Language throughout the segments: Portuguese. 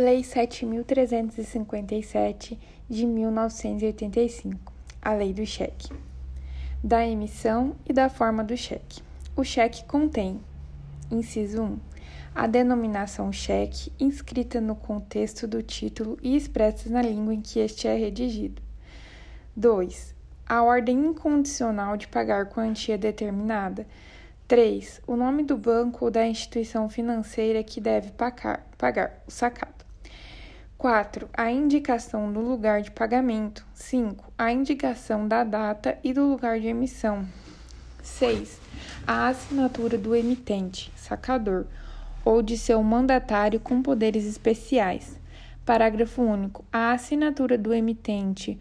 Lei 7.357 de 1985, a Lei do Cheque. Da emissão e da forma do cheque. O cheque contém, inciso 1, a denominação cheque inscrita no contexto do título e expressa na língua em que este é redigido. 2. A ordem incondicional de pagar quantia determinada. 3. O nome do banco ou da instituição financeira que deve pagar, pagar o sacado. 4. A indicação do lugar de pagamento. 5. A indicação da data e do lugar de emissão. 6. A assinatura do emitente, sacador, ou de seu mandatário com poderes especiais. Parágrafo único. A assinatura do emitente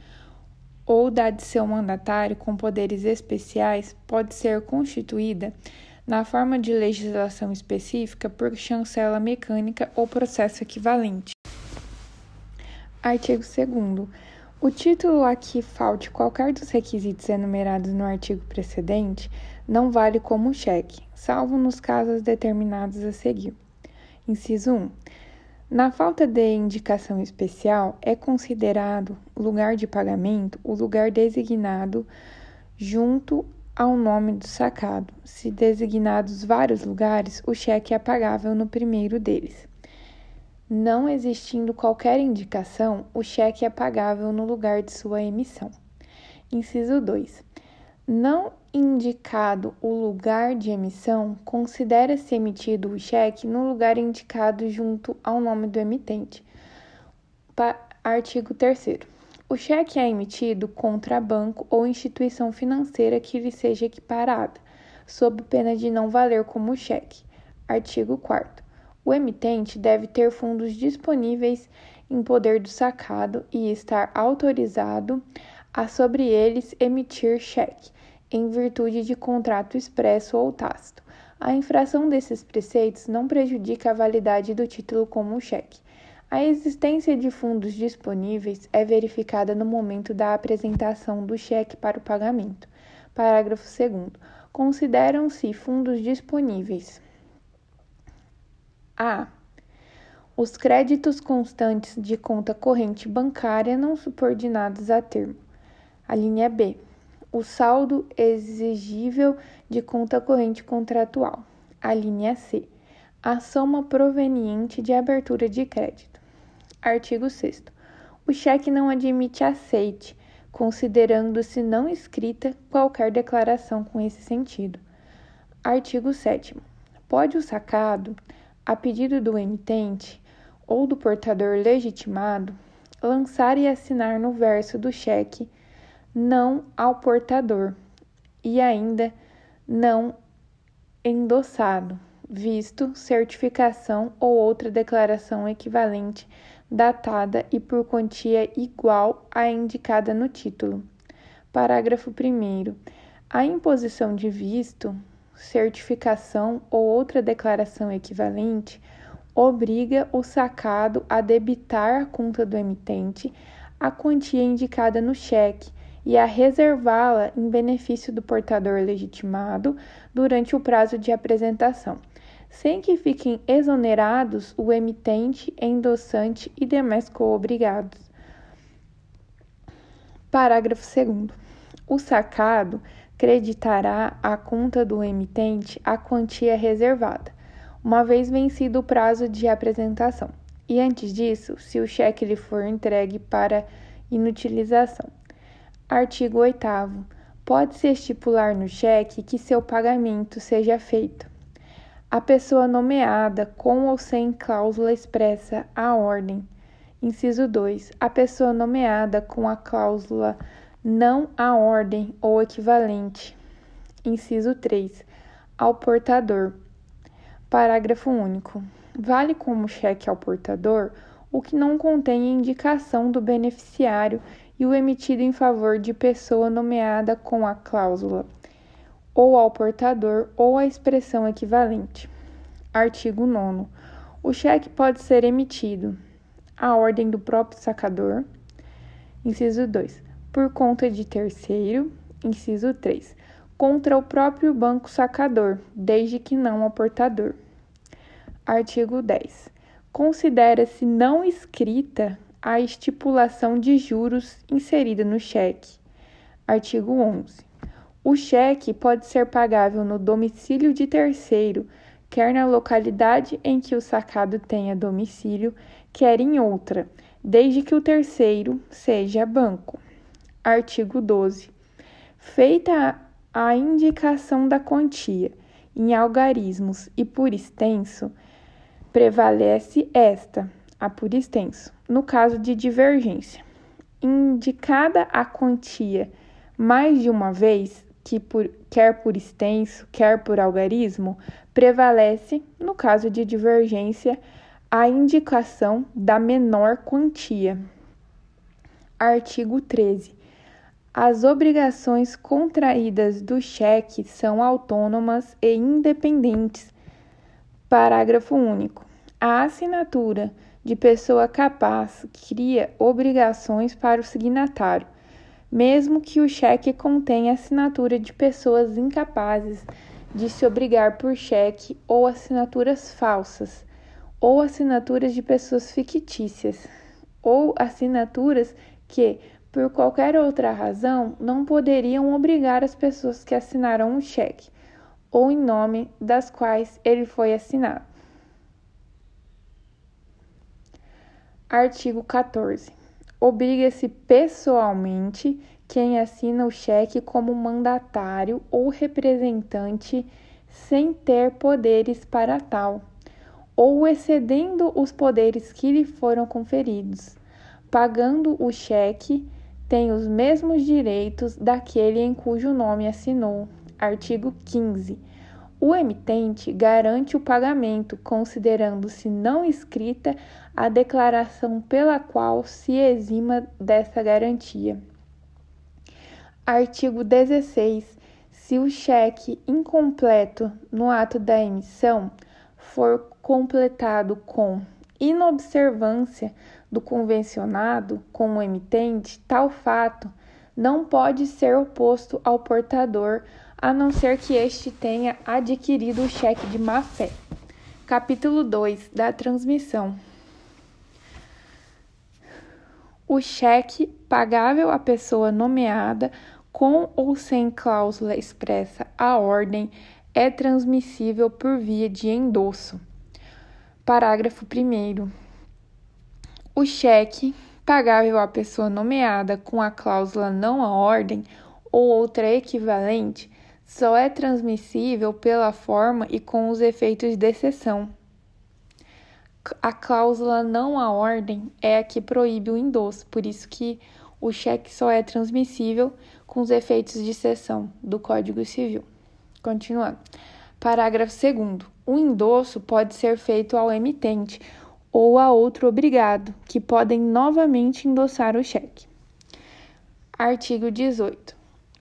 ou da de seu mandatário com poderes especiais pode ser constituída na forma de legislação específica por chancela mecânica ou processo equivalente. Artigo 2. O título a que falte qualquer dos requisitos enumerados no artigo precedente não vale como cheque, salvo nos casos determinados a seguir. Inciso 1. Na falta de indicação especial, é considerado lugar de pagamento o lugar designado junto ao nome do sacado. Se designados vários lugares, o cheque é pagável no primeiro deles. Não existindo qualquer indicação, o cheque é pagável no lugar de sua emissão. Inciso 2. Não indicado o lugar de emissão, considera-se emitido o cheque no lugar indicado junto ao nome do emitente. Pa artigo 3. O cheque é emitido contra banco ou instituição financeira que lhe seja equiparada, sob pena de não valer como cheque. Artigo 4. O emitente deve ter fundos disponíveis em poder do sacado e estar autorizado a sobre eles emitir cheque, em virtude de contrato expresso ou tácito. A infração desses preceitos não prejudica a validade do título como cheque. A existência de fundos disponíveis é verificada no momento da apresentação do cheque para o pagamento. Parágrafo 2. Consideram-se fundos disponíveis a. Os créditos constantes de conta corrente bancária não subordinados a termo. A linha B. O saldo exigível de conta corrente contratual. A linha C. A soma proveniente de abertura de crédito. Artigo 6. O cheque não admite aceite, considerando-se não escrita qualquer declaração com esse sentido. Artigo 7. Pode o sacado a pedido do emitente ou do portador legitimado, lançar e assinar no verso do cheque não ao portador e ainda não endossado, visto, certificação ou outra declaração equivalente, datada e por quantia igual à indicada no título. Parágrafo 1. A imposição de visto certificação ou outra declaração equivalente obriga o sacado a debitar a conta do emitente a quantia indicada no cheque e a reservá-la em benefício do portador legitimado durante o prazo de apresentação, sem que fiquem exonerados o emitente, endossante e demais co-obrigados. Parágrafo 2. O sacado creditará à conta do emitente a quantia reservada, uma vez vencido o prazo de apresentação, e antes disso, se o cheque lhe for entregue para inutilização. Artigo 8. Pode-se estipular no cheque que seu pagamento seja feito. A pessoa nomeada, com ou sem cláusula expressa, a ordem. Inciso 2. A pessoa nomeada com a cláusula não à ordem ou equivalente. Inciso 3. Ao portador. Parágrafo único. Vale como cheque ao portador o que não contém indicação do beneficiário e o emitido em favor de pessoa nomeada com a cláusula, ou ao portador ou a expressão equivalente. Artigo 9. O cheque pode ser emitido à ordem do próprio sacador. Inciso 2 por conta de terceiro, inciso 3, contra o próprio banco sacador, desde que não ao portador. Artigo 10. considera-se não escrita a estipulação de juros inserida no cheque. Artigo 11. O cheque pode ser pagável no domicílio de terceiro, quer na localidade em que o sacado tenha domicílio, quer em outra, desde que o terceiro seja banco. Artigo 12. Feita a indicação da quantia em algarismos e por extenso, prevalece esta, a por extenso, no caso de divergência. Indicada a quantia mais de uma vez, que por, quer por extenso, quer por algarismo, prevalece, no caso de divergência, a indicação da menor quantia. Artigo 13. As obrigações contraídas do cheque são autônomas e independentes. Parágrafo único. A assinatura de pessoa capaz cria obrigações para o signatário, mesmo que o cheque contenha assinatura de pessoas incapazes de se obrigar por cheque ou assinaturas falsas, ou assinaturas de pessoas fictícias, ou assinaturas que por qualquer outra razão, não poderiam obrigar as pessoas que assinaram o cheque, ou em nome das quais ele foi assinado. Artigo 14. Obriga-se pessoalmente quem assina o cheque como mandatário ou representante sem ter poderes para tal, ou excedendo os poderes que lhe foram conferidos, pagando o cheque tem os mesmos direitos daquele em cujo nome assinou. Artigo 15. O emitente garante o pagamento, considerando-se não escrita a declaração pela qual se exima dessa garantia. Artigo 16. Se o cheque incompleto no ato da emissão for completado com inobservância do convencionado com o emitente, tal fato não pode ser oposto ao portador, a não ser que este tenha adquirido o cheque de má fé. Capítulo 2 da transmissão. O cheque pagável à pessoa nomeada com ou sem cláusula expressa à ordem é transmissível por via de endosso. Parágrafo 1. O cheque, pagável à pessoa nomeada com a cláusula não à ordem ou outra equivalente, só é transmissível pela forma e com os efeitos de exceção. A cláusula não à ordem é a que proíbe o endosso, por isso que o cheque só é transmissível com os efeitos de exceção do Código Civil. Continuando. Parágrafo 2 O endosso pode ser feito ao emitente ou a outro obrigado, que podem novamente endossar o cheque. Artigo 18.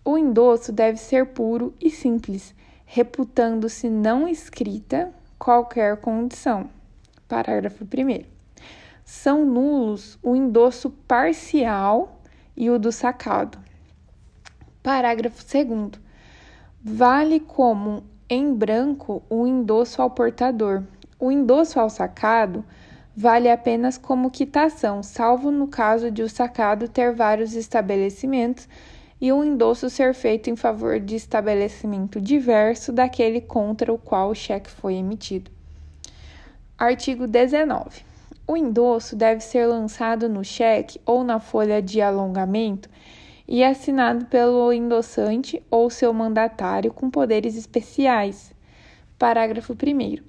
O endosso deve ser puro e simples, reputando-se não escrita qualquer condição. Parágrafo 1. São nulos o endosso parcial e o do sacado. Parágrafo 2. Vale como em branco o endosso ao portador. O endosso ao sacado vale apenas como quitação, salvo no caso de o sacado ter vários estabelecimentos e o endosso ser feito em favor de estabelecimento diverso daquele contra o qual o cheque foi emitido. Artigo 19. O endosso deve ser lançado no cheque ou na folha de alongamento e assinado pelo endossante ou seu mandatário com poderes especiais. Parágrafo 1.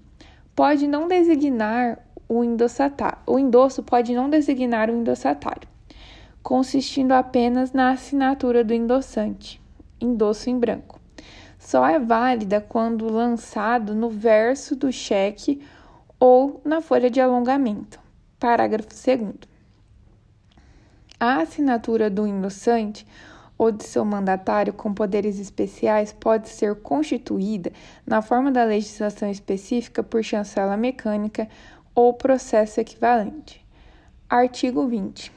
Pode não designar o endossatário. O endosso pode não designar o endossatário, consistindo apenas na assinatura do endossante, endosso em branco. Só é válida quando lançado no verso do cheque ou na folha de alongamento. Parágrafo 2. A assinatura do endossante ou de seu mandatário com poderes especiais pode ser constituída, na forma da legislação específica, por chancela mecânica ou processo equivalente. Artigo 20.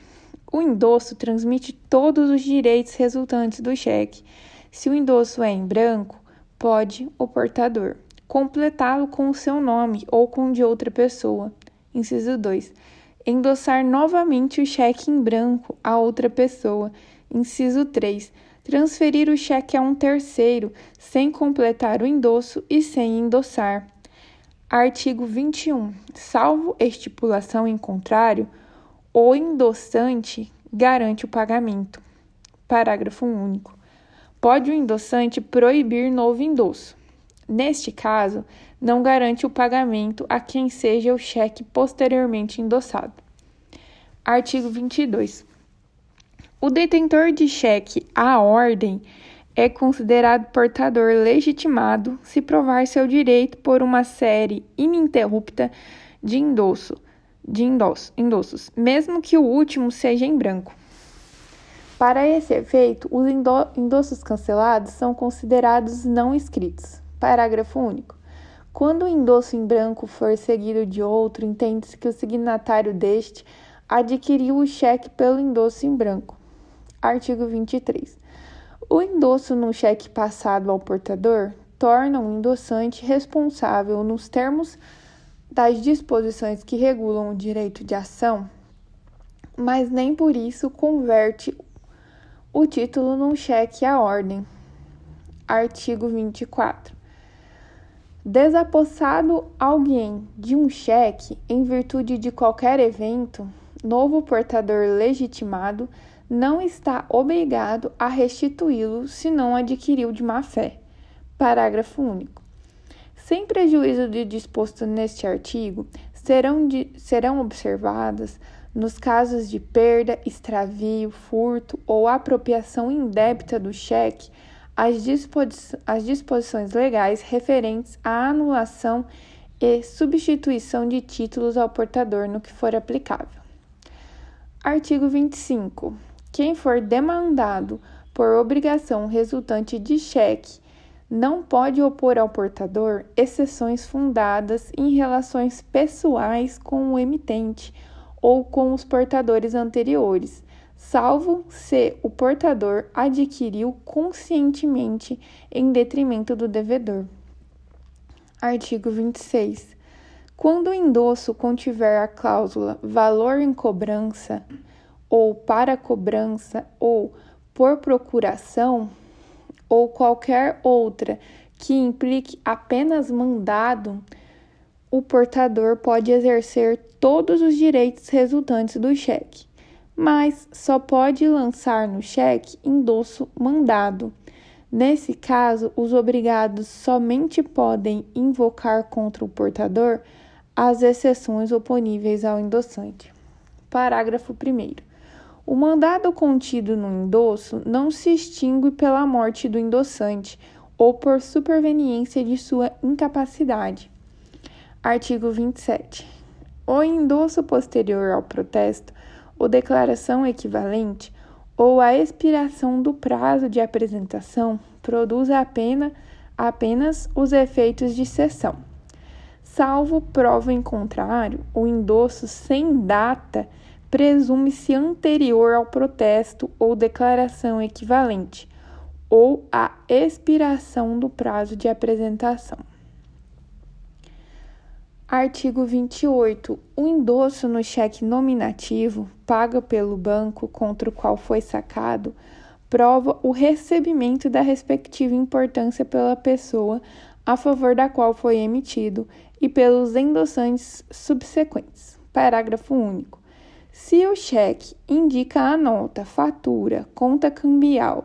O endosso transmite todos os direitos resultantes do cheque. Se o endosso é em branco, pode o portador completá-lo com o seu nome ou com de outra pessoa, Inciso 2. Endossar novamente o cheque em branco a outra pessoa. Inciso 3. Transferir o cheque a um terceiro sem completar o endosso e sem endossar. Artigo 21. Salvo estipulação em contrário, o endossante garante o pagamento. Parágrafo único. Pode o endossante proibir novo endosso. Neste caso, não garante o pagamento a quem seja o cheque posteriormente endossado. Artigo 22. O detentor de cheque à ordem é considerado portador legitimado se provar seu direito por uma série ininterrupta de endosso, de endosso, endossos, mesmo que o último seja em branco. Para esse efeito, os endossos cancelados são considerados não escritos. Parágrafo único. Quando o endosso em branco for seguido de outro, entende-se que o signatário deste adquiriu o cheque pelo endosso em branco. Artigo 23. O endosso no cheque passado ao portador torna o endossante responsável nos termos das disposições que regulam o direito de ação, mas nem por isso converte o título num cheque à ordem. Artigo 24. Desapossado alguém de um cheque em virtude de qualquer evento, novo portador legitimado não está obrigado a restituí-lo se não adquiriu de má fé. Parágrafo único. Sem prejuízo do disposto neste artigo, serão, de, serão observadas, nos casos de perda, extravio, furto ou apropriação indébita do cheque, as, disposi as disposições legais referentes à anulação e substituição de títulos ao portador no que for aplicável. Artigo 25. Quem for demandado por obrigação resultante de cheque não pode opor ao portador exceções fundadas em relações pessoais com o emitente ou com os portadores anteriores, salvo se o portador adquiriu conscientemente em detrimento do devedor. Artigo 26. Quando o endosso contiver a cláusula valor em cobrança, ou para cobrança, ou por procuração, ou qualquer outra que implique apenas mandado, o portador pode exercer todos os direitos resultantes do cheque, mas só pode lançar no cheque endosso mandado. Nesse caso, os obrigados somente podem invocar contra o portador as exceções oponíveis ao endossante. Parágrafo 1. O mandado contido no endosso não se extingue pela morte do endossante ou por superveniência de sua incapacidade. Artigo 27. O endosso posterior ao protesto ou declaração equivalente ou a expiração do prazo de apresentação produz apenas, apenas os efeitos de cessão. Salvo prova em contrário, o endosso sem data presume-se anterior ao protesto ou declaração equivalente ou à expiração do prazo de apresentação. Artigo 28. O endosso no cheque nominativo, pago pelo banco contra o qual foi sacado, prova o recebimento da respectiva importância pela pessoa a favor da qual foi emitido e pelos endossantes subsequentes. Parágrafo único. Se o cheque indica a nota, fatura, conta cambial,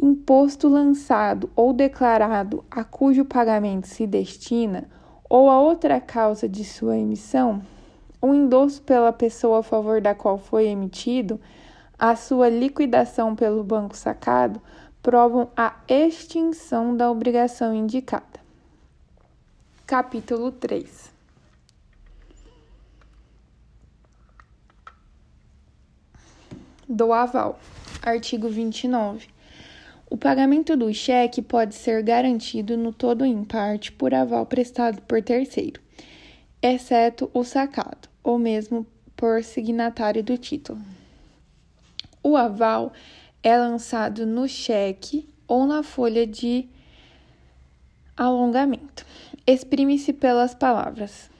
imposto lançado ou declarado a cujo pagamento se destina, ou a outra causa de sua emissão, o endosso pela pessoa a favor da qual foi emitido, a sua liquidação pelo banco sacado, provam a extinção da obrigação indicada. Capítulo 3 Do aval. Artigo 29. O pagamento do cheque pode ser garantido no todo ou em parte por aval prestado por terceiro, exceto o sacado, ou mesmo por signatário do título. O aval é lançado no cheque ou na folha de alongamento. Exprime-se pelas palavras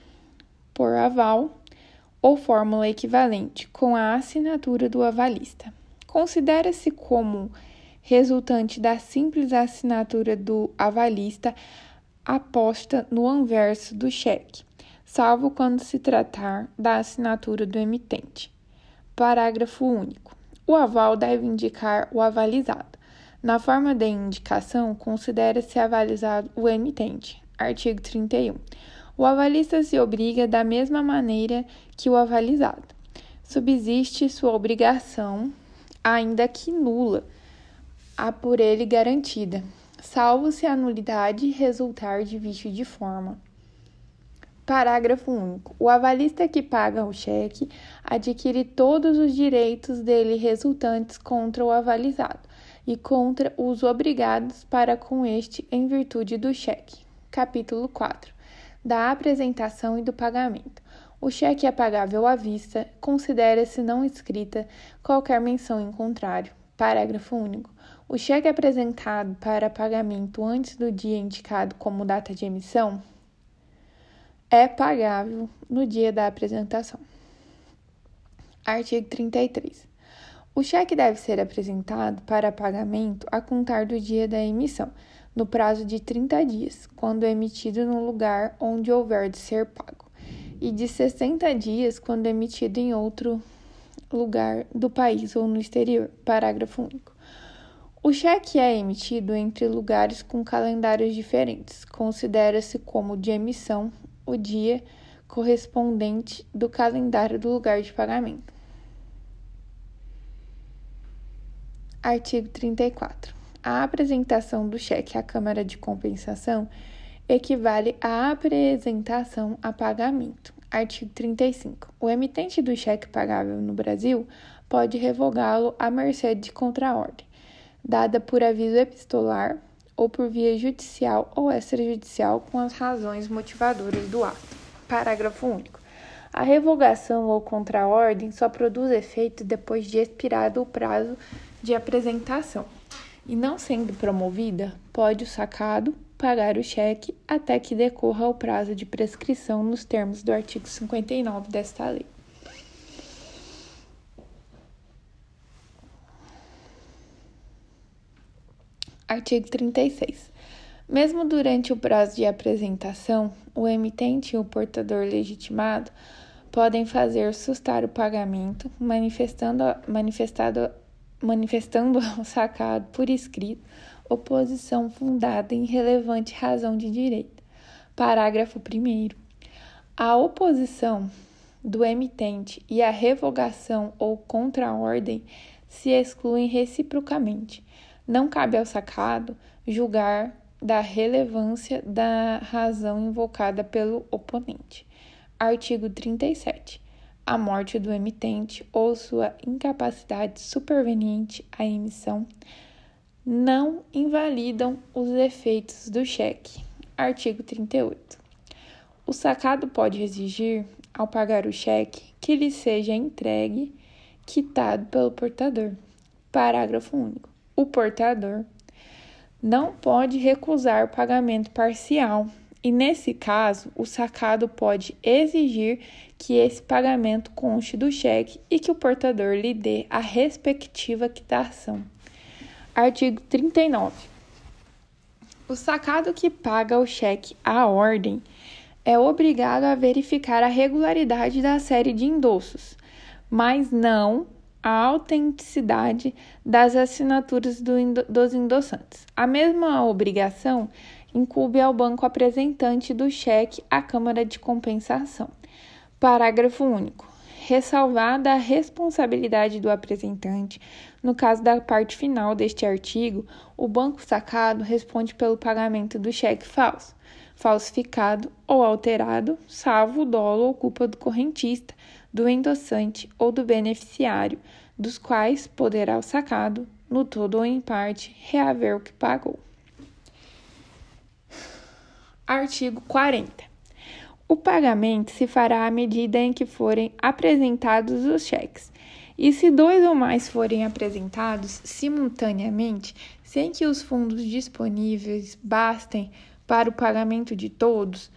por aval ou fórmula equivalente com a assinatura do avalista. Considera-se como resultante da simples assinatura do avalista aposta no anverso do cheque, salvo quando se tratar da assinatura do emitente. Parágrafo único. O aval deve indicar o avalizado. Na forma de indicação, considera-se avalizado o emitente. Artigo 31. O avalista se obriga da mesma maneira que o avalizado. Subsiste sua obrigação, ainda que nula, a por ele garantida, salvo se a nulidade resultar de vício de forma. Parágrafo único. O avalista que paga o cheque adquire todos os direitos dele resultantes contra o avalizado e contra os obrigados para com este em virtude do cheque. Capítulo 4 da apresentação e do pagamento. O cheque é pagável à vista, considera-se não escrita qualquer menção em contrário. Parágrafo único. O cheque apresentado para pagamento antes do dia indicado como data de emissão é pagável no dia da apresentação. Artigo 33. O cheque deve ser apresentado para pagamento a contar do dia da emissão no prazo de 30 dias, quando emitido no lugar onde houver de ser pago, e de 60 dias quando emitido em outro lugar do país ou no exterior. Parágrafo único. O cheque é emitido entre lugares com calendários diferentes. Considera-se como de emissão o dia correspondente do calendário do lugar de pagamento. Artigo 34 a apresentação do cheque à Câmara de Compensação equivale à apresentação a pagamento. Artigo 35. O emitente do cheque pagável no Brasil pode revogá-lo à mercê de contraordem, dada por aviso epistolar ou por via judicial ou extrajudicial com as razões motivadoras do ato. Parágrafo único. A revogação ou contraordem só produz efeito depois de expirado o prazo de apresentação e não sendo promovida, pode o sacado pagar o cheque até que decorra o prazo de prescrição nos termos do artigo 59 desta lei. Artigo 36. Mesmo durante o prazo de apresentação, o emitente e o portador legitimado podem fazer sustar o pagamento, manifestando, manifestado manifestando ao sacado por escrito oposição fundada em relevante razão de direito. Parágrafo 1. A oposição do emitente e a revogação ou contraordem se excluem reciprocamente. Não cabe ao sacado julgar da relevância da razão invocada pelo oponente. Artigo 37 a morte do emitente ou sua incapacidade superveniente à emissão não invalidam os efeitos do cheque. Artigo 38. O sacado pode exigir, ao pagar o cheque, que lhe seja entregue, quitado pelo portador. Parágrafo único. O portador não pode recusar pagamento parcial e nesse caso, o sacado pode exigir que esse pagamento conste do cheque e que o portador lhe dê a respectiva quitação. Artigo 39. O sacado que paga o cheque à ordem é obrigado a verificar a regularidade da série de endossos, mas não a autenticidade das assinaturas do, dos endossantes. A mesma obrigação incube ao banco apresentante do cheque à Câmara de Compensação. Parágrafo único. Ressalvada a responsabilidade do apresentante, no caso da parte final deste artigo, o banco sacado responde pelo pagamento do cheque falso, falsificado ou alterado, salvo o dolo ou culpa do correntista, do endossante ou do beneficiário, dos quais poderá o sacado, no todo ou em parte, reaver o que pagou. Artigo 40. O pagamento se fará à medida em que forem apresentados os cheques. E se dois ou mais forem apresentados simultaneamente, sem que os fundos disponíveis bastem para o pagamento de todos,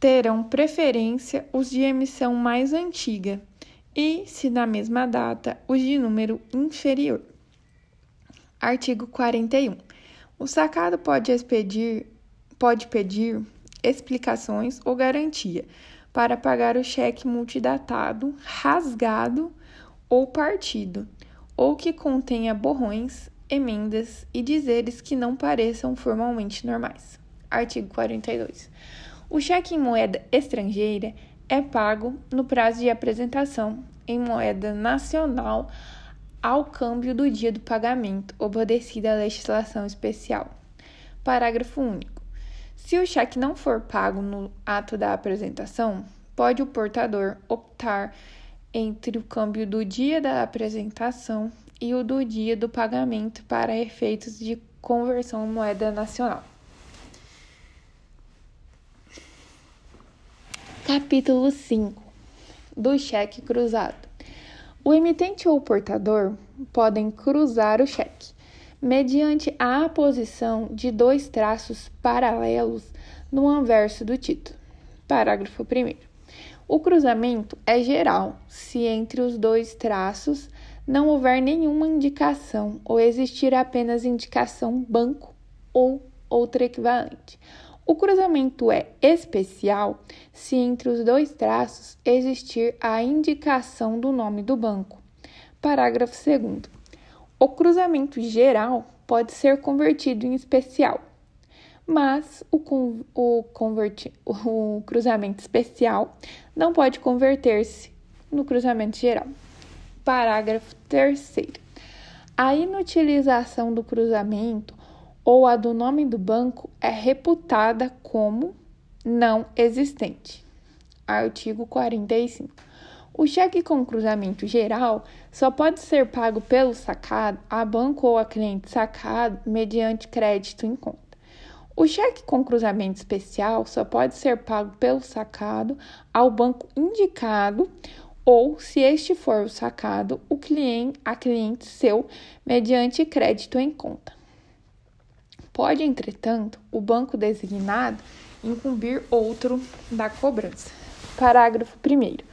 terão preferência os de emissão mais antiga e, se na mesma data, os de número inferior. Artigo 41. O sacado pode expedir, pode pedir explicações ou garantia para pagar o cheque multidatado, rasgado ou partido, ou que contenha borrões, emendas e dizeres que não pareçam formalmente normais. Artigo 42. O cheque em moeda estrangeira é pago no prazo de apresentação em moeda nacional ao câmbio do dia do pagamento, obedecida à legislação especial. Parágrafo único. Se o cheque não for pago no ato da apresentação, pode o portador optar entre o câmbio do dia da apresentação e o do dia do pagamento para efeitos de conversão moeda nacional. Capítulo 5 do cheque cruzado. O emitente ou o portador podem cruzar o cheque mediante a aposição de dois traços paralelos no anverso do título. Parágrafo 1. O cruzamento é geral se entre os dois traços não houver nenhuma indicação ou existir apenas indicação banco ou outra equivalente. O cruzamento é especial se entre os dois traços existir a indicação do nome do banco. Parágrafo 2. O cruzamento geral pode ser convertido em especial, mas o, o, o cruzamento especial não pode converter-se no cruzamento geral. Parágrafo 3. A inutilização do cruzamento ou a do nome do banco é reputada como não existente. Artigo 45. O cheque com cruzamento geral só pode ser pago pelo sacado a banco ou a cliente sacado mediante crédito em conta. O cheque com cruzamento especial só pode ser pago pelo sacado ao banco indicado ou, se este for o sacado, o cliente a cliente seu mediante crédito em conta. Pode, entretanto, o banco designado incumbir outro da cobrança. Parágrafo 1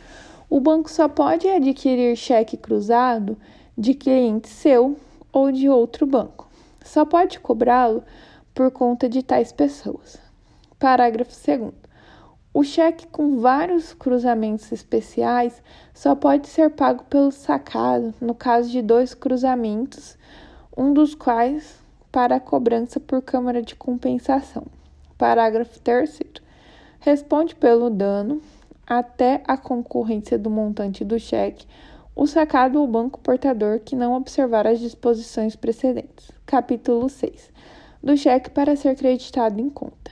o banco só pode adquirir cheque cruzado de cliente seu ou de outro banco. Só pode cobrá-lo por conta de tais pessoas. Parágrafo 2. O cheque com vários cruzamentos especiais só pode ser pago pelo sacado no caso de dois cruzamentos, um dos quais para a cobrança por câmara de compensação. Parágrafo 3. Responde pelo dano até a concorrência do montante do cheque, o sacado ou banco portador que não observar as disposições precedentes. Capítulo 6. Do cheque para ser creditado em conta.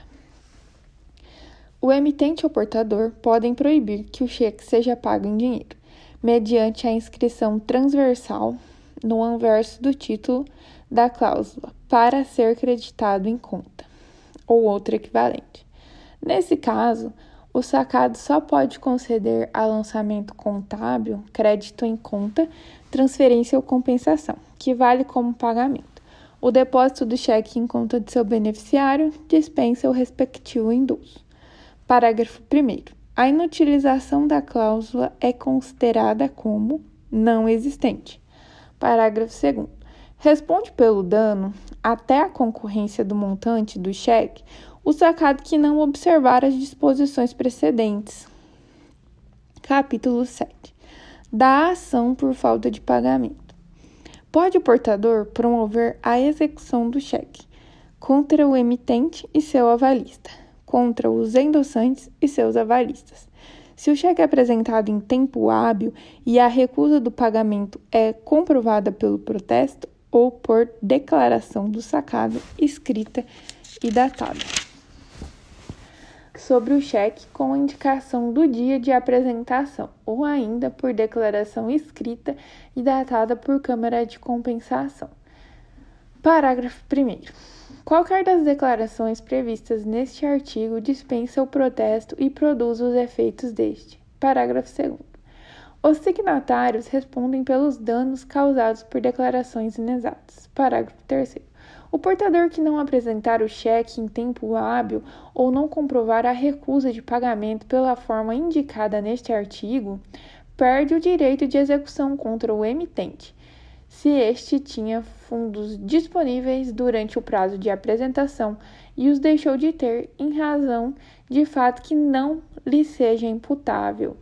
O emitente ou portador podem proibir que o cheque seja pago em dinheiro, mediante a inscrição transversal no anverso do título da cláusula para ser creditado em conta, ou outro equivalente. Nesse caso, o sacado só pode conceder a lançamento contábil, crédito em conta, transferência ou compensação, que vale como pagamento. O depósito do cheque em conta de seu beneficiário dispensa o respectivo indulto. Parágrafo 1. A inutilização da cláusula é considerada como não existente. Parágrafo 2. Responde pelo dano até a concorrência do montante do cheque o sacado que não observar as disposições precedentes. Capítulo 7. Da ação por falta de pagamento. Pode o portador promover a execução do cheque contra o emitente e seu avalista, contra os endossantes e seus avalistas. Se o cheque é apresentado em tempo hábil e a recusa do pagamento é comprovada pelo protesto ou por declaração do sacado escrita e datada sobre o cheque com indicação do dia de apresentação, ou ainda por declaração escrita e datada por Câmara de Compensação. Parágrafo 1. Qualquer das declarações previstas neste artigo dispensa o protesto e produz os efeitos deste. Parágrafo 2. Os signatários respondem pelos danos causados por declarações inexatas. Parágrafo 3. O portador que não apresentar o cheque em tempo hábil ou não comprovar a recusa de pagamento pela forma indicada neste artigo, perde o direito de execução contra o emitente, se este tinha fundos disponíveis durante o prazo de apresentação e os deixou de ter em razão de fato que não lhe seja imputável.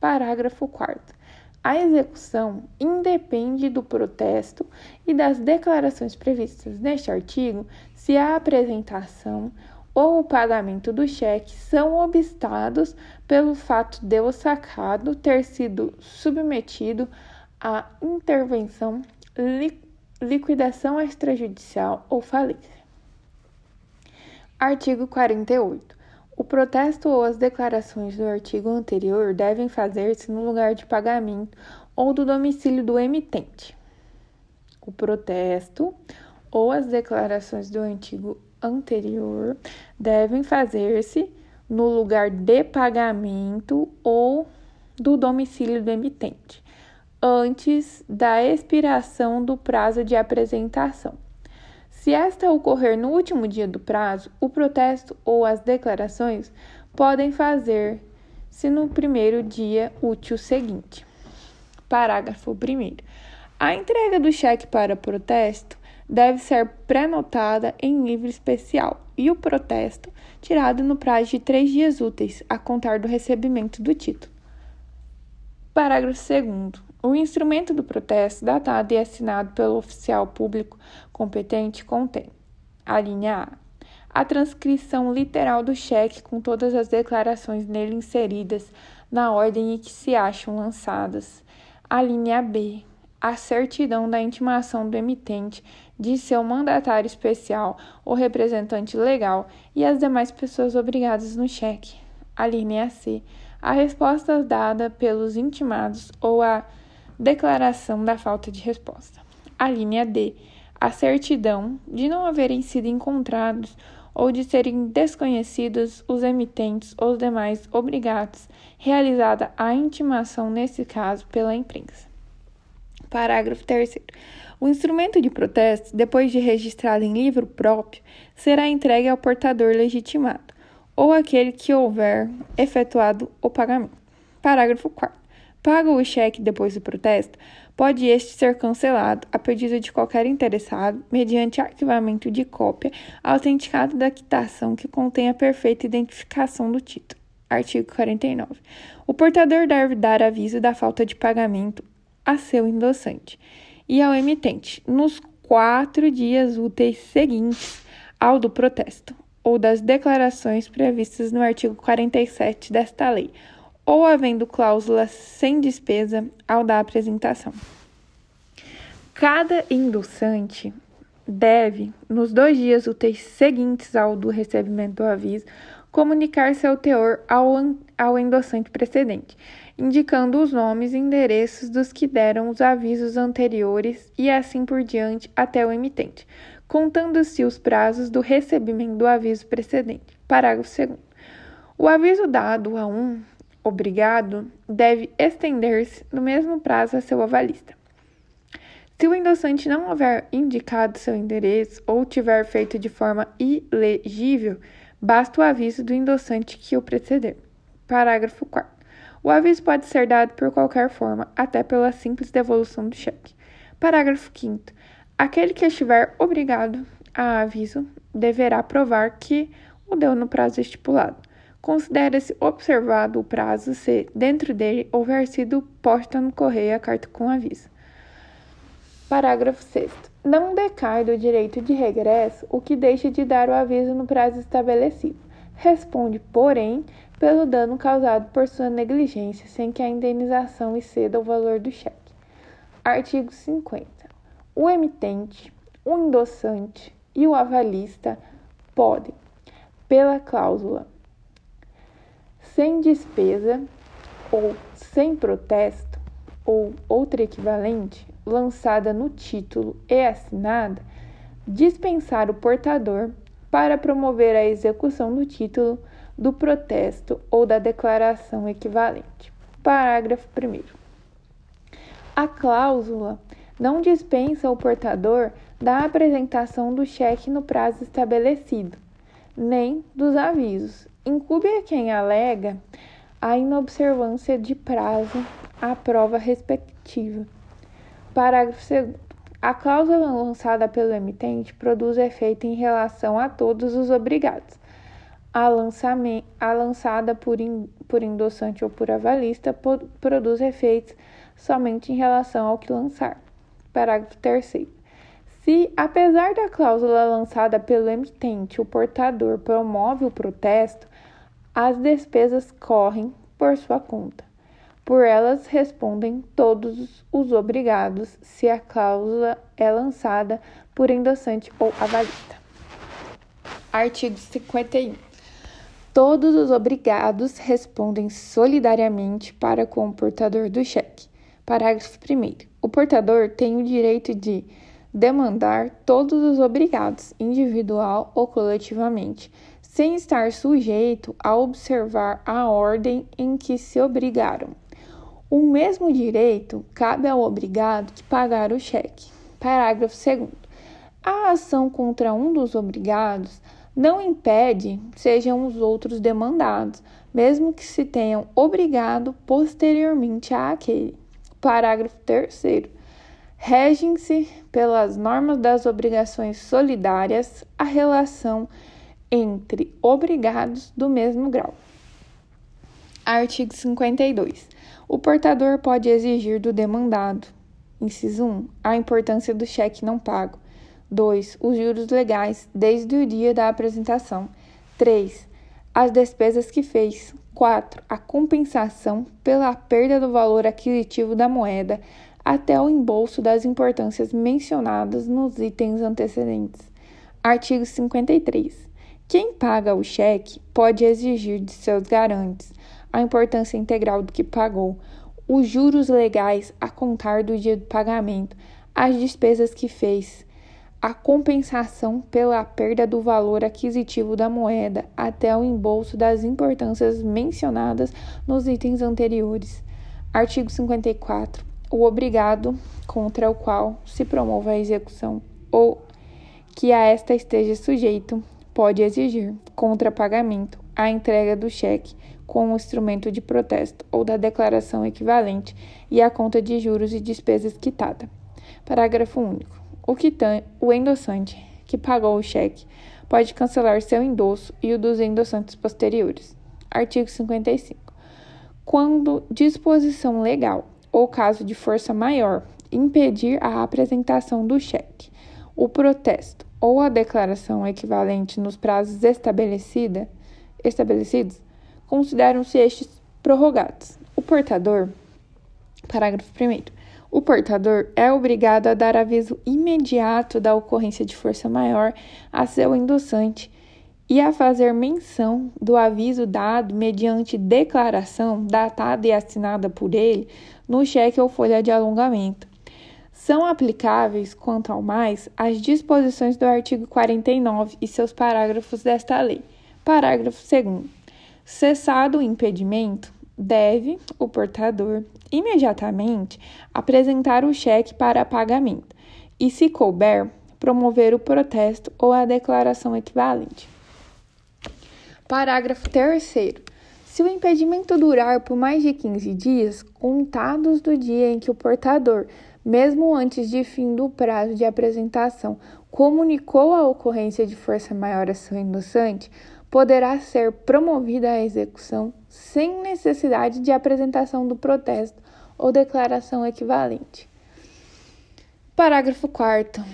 Parágrafo 4. A execução independe do protesto e das declarações previstas neste artigo se a apresentação ou o pagamento do cheque são obstados pelo fato de o sacado ter sido submetido à intervenção, li liquidação extrajudicial ou falência. Artigo 48. O protesto ou as declarações do artigo anterior devem fazer-se no lugar de pagamento ou do domicílio do emitente. O protesto ou as declarações do artigo anterior devem fazer-se no lugar de pagamento ou do domicílio do emitente, antes da expiração do prazo de apresentação se esta ocorrer no último dia do prazo, o protesto ou as declarações podem fazer-se no primeiro dia útil seguinte. Parágrafo 1. A entrega do cheque para protesto deve ser pré-notada em livro especial e o protesto tirado no prazo de três dias úteis a contar do recebimento do título. Parágrafo 2. O instrumento do protesto, datado e assinado pelo oficial público competente, contém: a linha A. A transcrição literal do cheque com todas as declarações nele inseridas na ordem em que se acham lançadas. A linha B. A certidão da intimação do emitente, de seu mandatário especial ou representante legal e as demais pessoas obrigadas no cheque. A linha C. A resposta dada pelos intimados ou a declaração da falta de resposta. A linha D, a certidão de não haverem sido encontrados ou de serem desconhecidos os emitentes ou demais obrigados, realizada a intimação nesse caso pela imprensa. Parágrafo 3. O instrumento de protesto, depois de registrado em livro próprio, será entregue ao portador legitimado ou aquele que houver efetuado o pagamento. Parágrafo 4 paga o cheque depois do protesto, pode este ser cancelado a pedido de qualquer interessado, mediante arquivamento de cópia autenticada da quitação que contenha perfeita identificação do título. Artigo 49. O portador deve dar aviso da falta de pagamento a seu endossante e ao emitente nos quatro dias úteis seguintes ao do protesto ou das declarações previstas no artigo 47 desta lei ou havendo cláusula sem despesa ao da apresentação. Cada endossante deve, nos dois dias úteis seguintes ao do recebimento do aviso, comunicar seu teor ao, ao endossante precedente, indicando os nomes e endereços dos que deram os avisos anteriores e assim por diante até o emitente, contando-se os prazos do recebimento do aviso precedente. Parágrafo 2. O aviso dado a um obrigado deve estender-se no mesmo prazo a seu avalista. Se o endossante não houver indicado seu endereço ou tiver feito de forma ilegível, basta o aviso do endossante que o preceder. Parágrafo 4. O aviso pode ser dado por qualquer forma, até pela simples devolução do cheque. Parágrafo 5. Aquele que estiver obrigado a aviso deverá provar que o deu no prazo estipulado. Considera-se observado o prazo se, dentro dele, houver sido posta no correio a carta com aviso. Parágrafo 6. Não decai do direito de regresso o que deixa de dar o aviso no prazo estabelecido. Responde, porém, pelo dano causado por sua negligência, sem que a indenização exceda o valor do cheque. Artigo 50. O emitente, o endossante e o avalista podem, pela cláusula sem despesa ou sem protesto ou outra equivalente lançada no título e assinada, dispensar o portador para promover a execução do título, do protesto ou da declaração equivalente. Parágrafo 1. A cláusula não dispensa o portador da apresentação do cheque no prazo estabelecido, nem dos avisos. Incube a quem alega a inobservância de prazo à prova respectiva. Parágrafo 2. A cláusula lançada pelo emitente produz efeito em relação a todos os obrigados. A, a lançada por, in, por endossante ou por avalista produz efeitos somente em relação ao que lançar. Parágrafo 3. Se, apesar da cláusula lançada pelo emitente, o portador promove o protesto, as despesas correm por sua conta. Por elas respondem todos os obrigados se a cláusula é lançada por endossante ou avalista. Artigo 51. Todos os obrigados respondem solidariamente para com o portador do cheque. Parágrafo 1. O portador tem o direito de demandar todos os obrigados, individual ou coletivamente, sem estar sujeito a observar a ordem em que se obrigaram. O mesmo direito cabe ao obrigado que pagar o cheque. Parágrafo 2. A ação contra um dos obrigados não impede sejam os outros demandados, mesmo que se tenham obrigado posteriormente àquele. Parágrafo 3 regem-se pelas normas das obrigações solidárias a relação entre obrigados do mesmo grau. Artigo 52. O portador pode exigir do demandado, inciso 1, a importância do cheque não pago. 2. Os juros legais desde o dia da apresentação. 3. As despesas que fez. 4. A compensação pela perda do valor aquisitivo da moeda até o embolso das importâncias mencionadas nos itens antecedentes. Artigo 53. Quem paga o cheque pode exigir de seus garantes a importância integral do que pagou, os juros legais a contar do dia do pagamento, as despesas que fez, a compensação pela perda do valor aquisitivo da moeda até o embolso das importâncias mencionadas nos itens anteriores. Artigo 54 o obrigado contra o qual se promova a execução ou que a esta esteja sujeito pode exigir contra pagamento a entrega do cheque com o instrumento de protesto ou da declaração equivalente e a conta de juros e despesas quitada. Parágrafo único. O o endossante que pagou o cheque pode cancelar seu endosso e o dos endossantes posteriores. Artigo 55. Quando disposição legal ou caso de força maior, impedir a apresentação do cheque, o protesto ou a declaração equivalente nos prazos estabelecida, estabelecidos, consideram-se estes prorrogados. O portador, parágrafo 1. O portador é obrigado a dar aviso imediato da ocorrência de força maior a seu endossante e a fazer menção do aviso dado mediante declaração datada e assinada por ele no cheque ou folha de alongamento. São aplicáveis, quanto ao mais, as disposições do artigo 49 e seus parágrafos desta lei. Parágrafo 2. Cessado o impedimento, deve o portador imediatamente apresentar o cheque para pagamento e, se couber, promover o protesto ou a declaração equivalente. Parágrafo 3. Se o impedimento durar por mais de 15 dias, contados do dia em que o portador, mesmo antes de fim do prazo de apresentação, comunicou a ocorrência de força maior a seu endossante, poderá ser promovida a execução sem necessidade de apresentação do protesto ou declaração equivalente. Parágrafo 4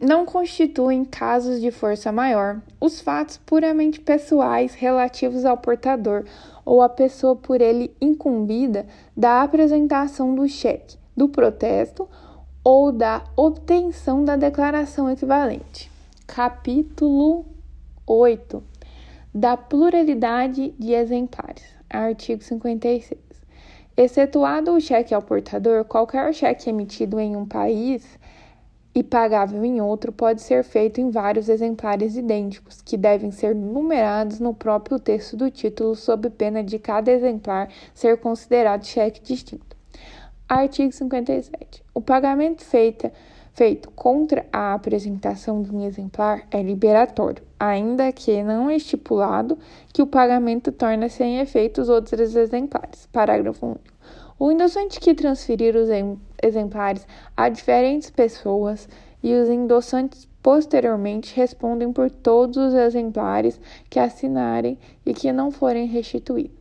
não constituem casos de força maior os fatos puramente pessoais relativos ao portador ou à pessoa por ele incumbida da apresentação do cheque, do protesto ou da obtenção da declaração equivalente. Capítulo 8 da pluralidade de exemplares. Artigo 56. Excetuado o cheque ao portador, qualquer cheque emitido em um país e pagável em outro pode ser feito em vários exemplares idênticos, que devem ser numerados no próprio texto do título, sob pena de cada exemplar ser considerado cheque distinto. Artigo 57. O pagamento feita, feito contra a apresentação de um exemplar é liberatório, ainda que não estipulado que o pagamento torna sem efeito os outros exemplares. Parágrafo único. O endossante que transferir os exemplares a diferentes pessoas e os endossantes posteriormente respondem por todos os exemplares que assinarem e que não forem restituídos.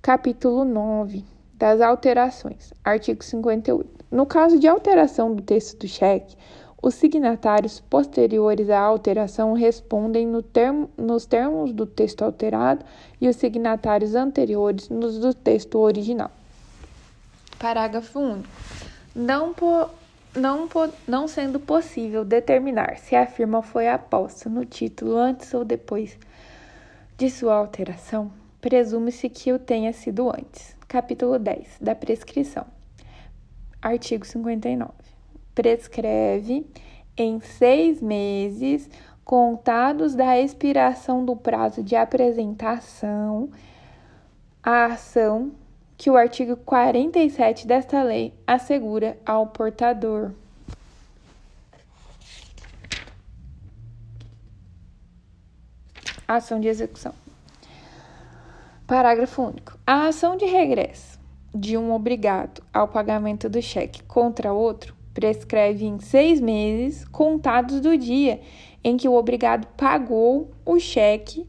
Capítulo 9 das alterações. Artigo 58. No caso de alteração do texto do cheque, os signatários posteriores à alteração respondem no termo, nos termos do texto alterado e os signatários anteriores nos do texto original. Parágrafo único. Não, po, não, po, não sendo possível determinar se a firma foi aposta no título antes ou depois de sua alteração, presume-se que o tenha sido antes. Capítulo 10 da prescrição. Artigo 59. Prescreve em seis meses contados da expiração do prazo de apresentação a ação que o artigo 47 desta lei assegura ao portador. Ação de execução. Parágrafo único. A ação de regresso de um obrigado ao pagamento do cheque contra outro prescreve em seis meses contados do dia em que o obrigado pagou o cheque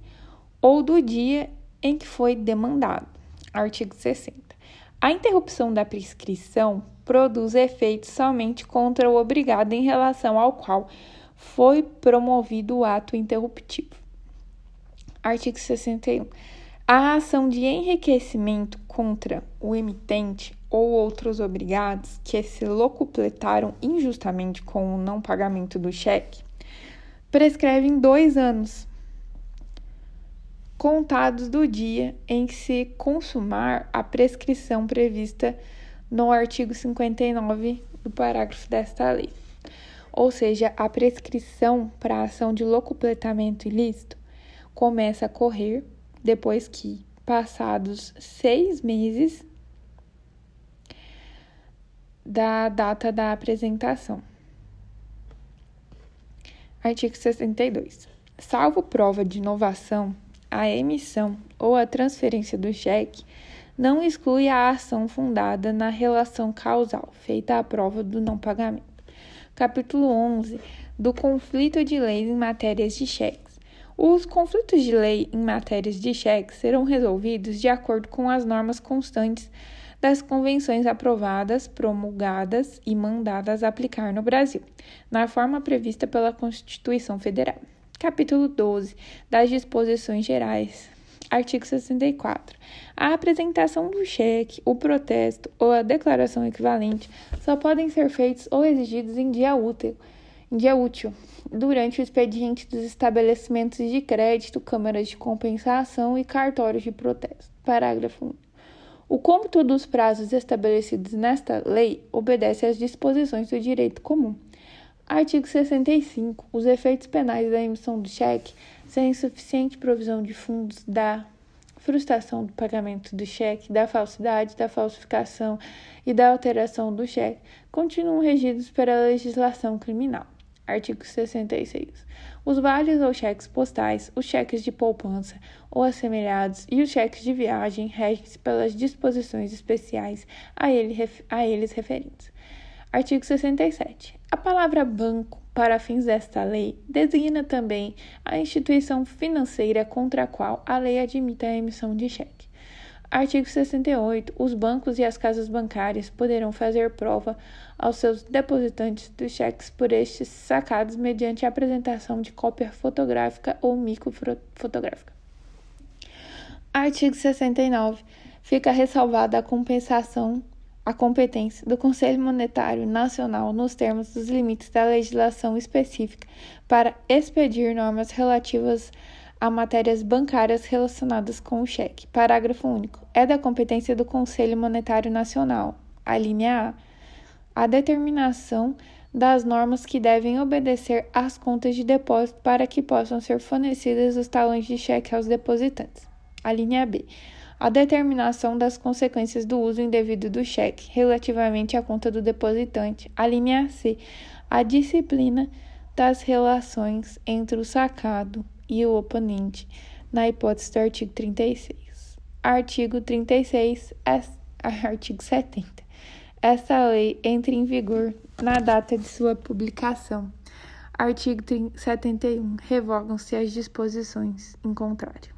ou do dia em que foi demandado. Artigo 60. A interrupção da prescrição produz efeitos somente contra o obrigado em relação ao qual foi promovido o ato interruptivo. Artigo 61. A ação de enriquecimento contra o emitente ou outros obrigados que se locupletaram injustamente com o não pagamento do cheque prescreve em dois anos, contados do dia em que se consumar a prescrição prevista no artigo 59 do parágrafo desta lei. Ou seja, a prescrição para a ação de locupletamento ilícito começa a correr depois que passados seis meses da data da apresentação. Artigo 62. Salvo prova de inovação, a emissão ou a transferência do cheque não exclui a ação fundada na relação causal, feita à prova do não pagamento. Capítulo 11 do conflito de leis em matérias de cheque. Os conflitos de lei em matérias de cheques serão resolvidos de acordo com as normas constantes das convenções aprovadas, promulgadas e mandadas aplicar no Brasil, na forma prevista pela Constituição Federal. Capítulo 12 das Disposições Gerais. Artigo 64. A apresentação do cheque, o protesto ou a declaração equivalente só podem ser feitos ou exigidos em dia útil, em dia útil durante o expediente dos estabelecimentos de crédito, câmaras de compensação e cartórios de protesto. Parágrafo 1. O cômputo dos prazos estabelecidos nesta lei obedece às disposições do direito comum. Artigo 65. Os efeitos penais da emissão do cheque, sem suficiente provisão de fundos, da frustração do pagamento do cheque, da falsidade, da falsificação e da alteração do cheque, continuam regidos pela legislação criminal. Artigo 66. Os vales ou cheques postais, os cheques de poupança ou assemelhados e os cheques de viagem regem-se pelas disposições especiais a, ele, a eles referentes. Artigo 67. A palavra banco, para fins desta lei, designa também a instituição financeira contra a qual a lei admite a emissão de cheque. Artigo 68. Os bancos e as casas bancárias poderão fazer prova aos seus depositantes dos cheques por estes sacados mediante a apresentação de cópia fotográfica ou microfotográfica. Artigo 69. Fica ressalvada a compensação, a competência do Conselho Monetário Nacional nos termos dos limites da legislação específica para expedir normas relativas a matérias bancárias relacionadas com o cheque. Parágrafo único. É da competência do Conselho Monetário Nacional, a linha A, a determinação das normas que devem obedecer às contas de depósito para que possam ser fornecidas os talões de cheque aos depositantes. A linha B. a determinação das consequências do uso indevido do cheque relativamente à conta do depositante. A linha C, a disciplina das relações entre o sacado e o oponente, na hipótese do artigo 36. Artigo 36, artigo 70. Essa lei entra em vigor na data de sua publicação. Artigo 71. Revogam-se as disposições em contrário.